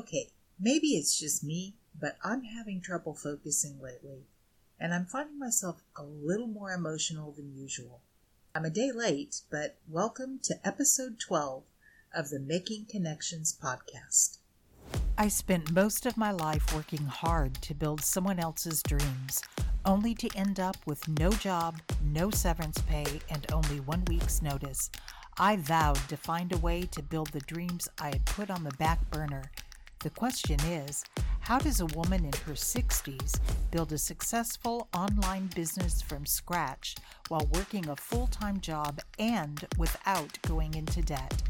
Okay, maybe it's just me, but I'm having trouble focusing lately, and I'm finding myself a little more emotional than usual. I'm a day late, but welcome to episode 12 of the Making Connections podcast. I spent most of my life working hard to build someone else's dreams, only to end up with no job, no severance pay, and only one week's notice. I vowed to find a way to build the dreams I had put on the back burner the question is how does a woman in her 60s build a successful online business from scratch while working a full time job and without going into debt?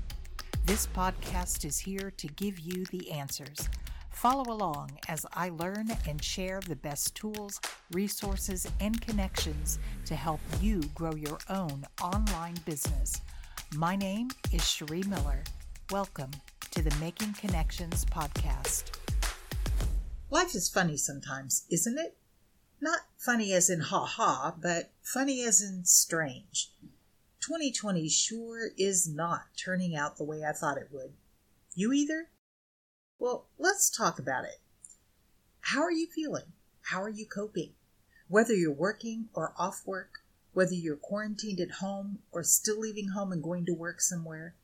This podcast is here to give you the answers. Follow along as I learn and share the best tools, resources, and connections to help you grow your own online business. My name is Cherie Miller. Welcome to the Making Connections podcast. Life is funny sometimes, isn't it? Not funny as in ha ha, but funny as in strange. 2020 sure is not turning out the way I thought it would. You either? Well, let's talk about it. How are you feeling? How are you coping? Whether you're working or off work, whether you're quarantined at home or still leaving home and going to work somewhere,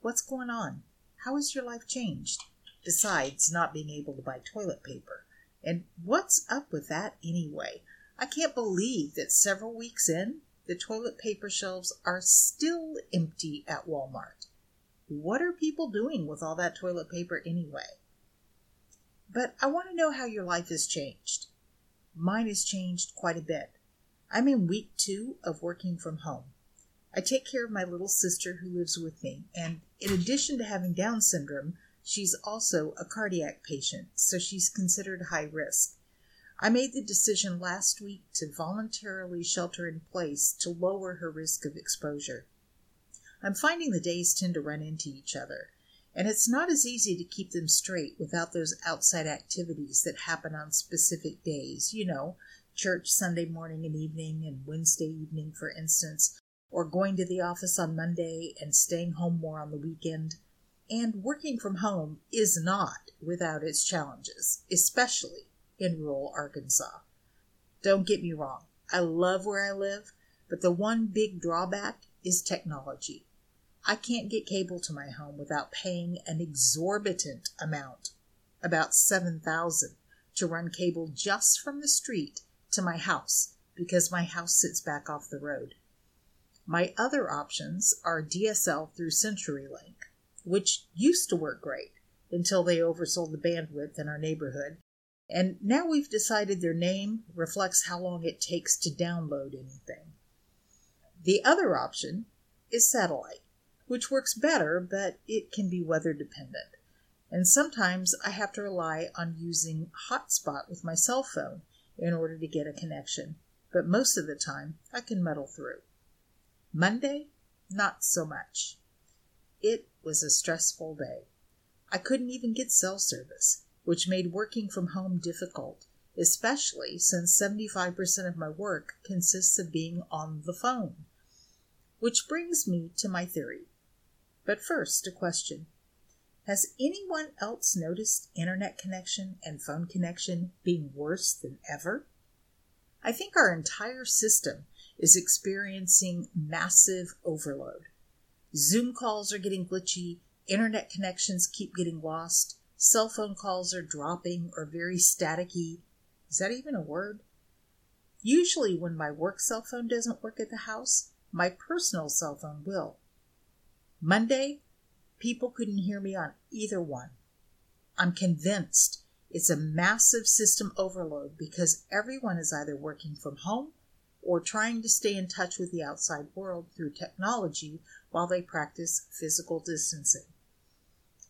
what's going on? How has your life changed? Besides not being able to buy toilet paper. And what's up with that anyway? I can't believe that several weeks in, the toilet paper shelves are still empty at Walmart. What are people doing with all that toilet paper anyway? But I want to know how your life has changed. Mine has changed quite a bit. I'm in week two of working from home. I take care of my little sister who lives with me, and in addition to having Down syndrome, she's also a cardiac patient, so she's considered high risk. I made the decision last week to voluntarily shelter in place to lower her risk of exposure. I'm finding the days tend to run into each other, and it's not as easy to keep them straight without those outside activities that happen on specific days. You know, church Sunday morning and evening, and Wednesday evening, for instance, or going to the office on Monday and staying home more on the weekend. And working from home is not without its challenges, especially in rural Arkansas. Don't get me wrong, I love where I live, but the one big drawback is technology. I can't get cable to my home without paying an exorbitant amount, about 7000 to run cable just from the street to my house because my house sits back off the road. My other options are DSL through CenturyLink, which used to work great until they oversold the bandwidth in our neighborhood. And now we've decided their name reflects how long it takes to download anything. The other option is satellite, which works better, but it can be weather dependent. And sometimes I have to rely on using hotspot with my cell phone in order to get a connection, but most of the time I can muddle through. Monday, not so much. It was a stressful day. I couldn't even get cell service, which made working from home difficult, especially since 75% of my work consists of being on the phone. Which brings me to my theory. But first, a question. Has anyone else noticed internet connection and phone connection being worse than ever? I think our entire system is experiencing massive overload. Zoom calls are getting glitchy, internet connections keep getting lost, cell phone calls are dropping or very staticky. Is that even a word? Usually, when my work cell phone doesn't work at the house, my personal cell phone will. Monday, people couldn't hear me on either one. I'm convinced it's a massive system overload because everyone is either working from home or trying to stay in touch with the outside world through technology while they practice physical distancing.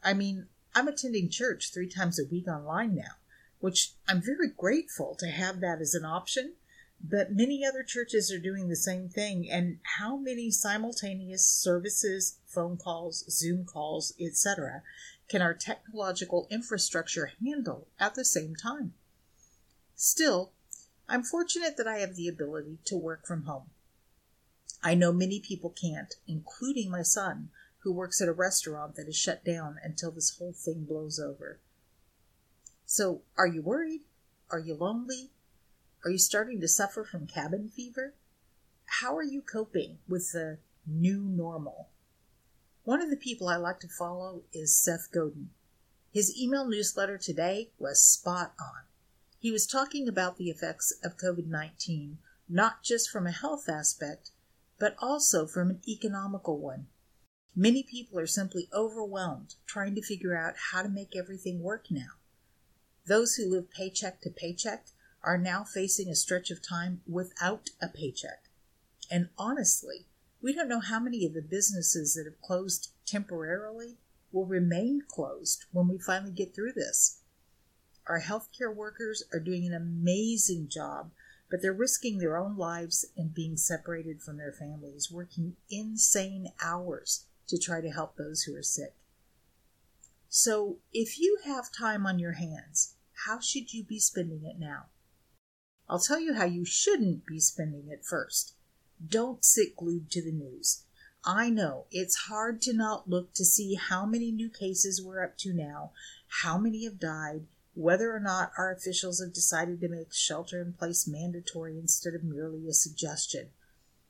I mean, I'm attending church three times a week online now, which I'm very grateful to have that as an option. But many other churches are doing the same thing. And how many simultaneous services, phone calls, Zoom calls, etc., can our technological infrastructure handle at the same time? Still, I'm fortunate that I have the ability to work from home. I know many people can't, including my son, who works at a restaurant that is shut down until this whole thing blows over. So, are you worried? Are you lonely? Are you starting to suffer from cabin fever? How are you coping with the new normal? One of the people I like to follow is Seth Godin. His email newsletter today was spot on. He was talking about the effects of COVID 19, not just from a health aspect, but also from an economical one. Many people are simply overwhelmed trying to figure out how to make everything work now. Those who live paycheck to paycheck are now facing a stretch of time without a paycheck. And honestly, we don't know how many of the businesses that have closed temporarily will remain closed when we finally get through this. Our healthcare workers are doing an amazing job, but they're risking their own lives and being separated from their families, working insane hours to try to help those who are sick. So, if you have time on your hands, how should you be spending it now? I'll tell you how you shouldn't be spending it first. Don't sit glued to the news. I know it's hard to not look to see how many new cases we're up to now, how many have died, whether or not our officials have decided to make shelter in place mandatory instead of merely a suggestion.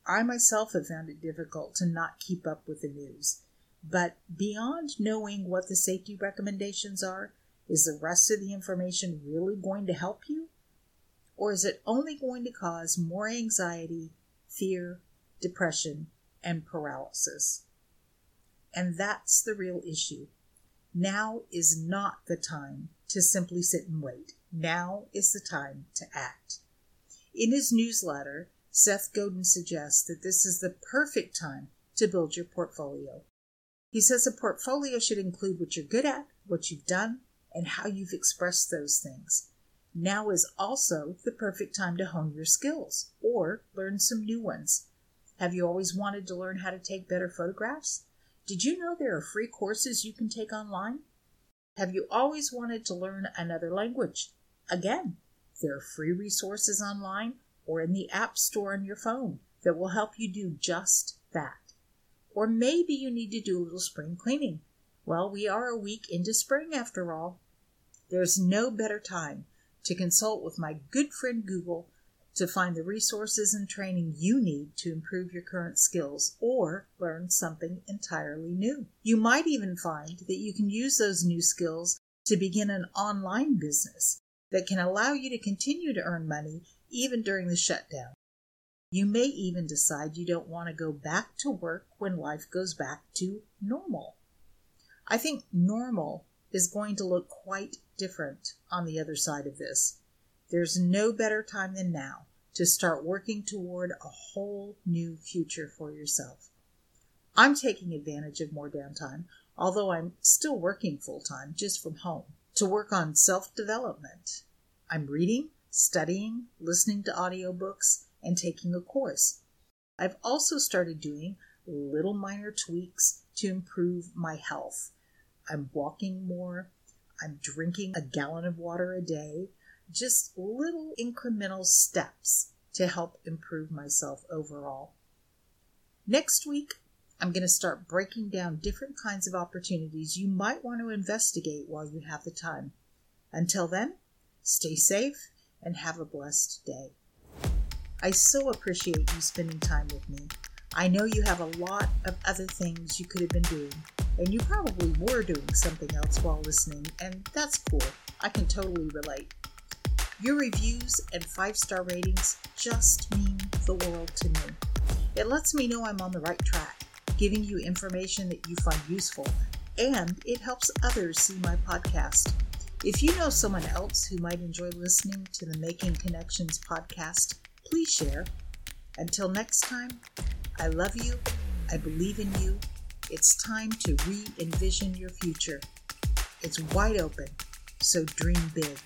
I myself have found it difficult to not keep up with the news. But beyond knowing what the safety recommendations are, is the rest of the information really going to help you? Or is it only going to cause more anxiety, fear, depression, and paralysis? And that's the real issue. Now is not the time to simply sit and wait. Now is the time to act. In his newsletter, Seth Godin suggests that this is the perfect time to build your portfolio. He says a portfolio should include what you're good at, what you've done, and how you've expressed those things. Now is also the perfect time to hone your skills or learn some new ones. Have you always wanted to learn how to take better photographs? Did you know there are free courses you can take online? Have you always wanted to learn another language? Again, there are free resources online or in the App Store on your phone that will help you do just that. Or maybe you need to do a little spring cleaning. Well, we are a week into spring after all. There's no better time to consult with my good friend Google to find the resources and training you need to improve your current skills or learn something entirely new. You might even find that you can use those new skills to begin an online business that can allow you to continue to earn money even during the shutdown. You may even decide you don't want to go back to work when life goes back to normal. I think normal is going to look quite different on the other side of this. There's no better time than now to start working toward a whole new future for yourself. I'm taking advantage of more downtime, although I'm still working full time just from home, to work on self development. I'm reading, studying, listening to audiobooks, and taking a course. I've also started doing little minor tweaks to improve my health. I'm walking more, I'm drinking a gallon of water a day, just little incremental steps to help improve myself overall. Next week, I'm going to start breaking down different kinds of opportunities you might want to investigate while you have the time. Until then, stay safe and have a blessed day. I so appreciate you spending time with me. I know you have a lot of other things you could have been doing, and you probably were doing something else while listening, and that's cool. I can totally relate. Your reviews and five star ratings just mean the world to me. It lets me know I'm on the right track, giving you information that you find useful, and it helps others see my podcast. If you know someone else who might enjoy listening to the Making Connections podcast, please share. Until next time, I love you. I believe in you. It's time to re envision your future. It's wide open, so dream big.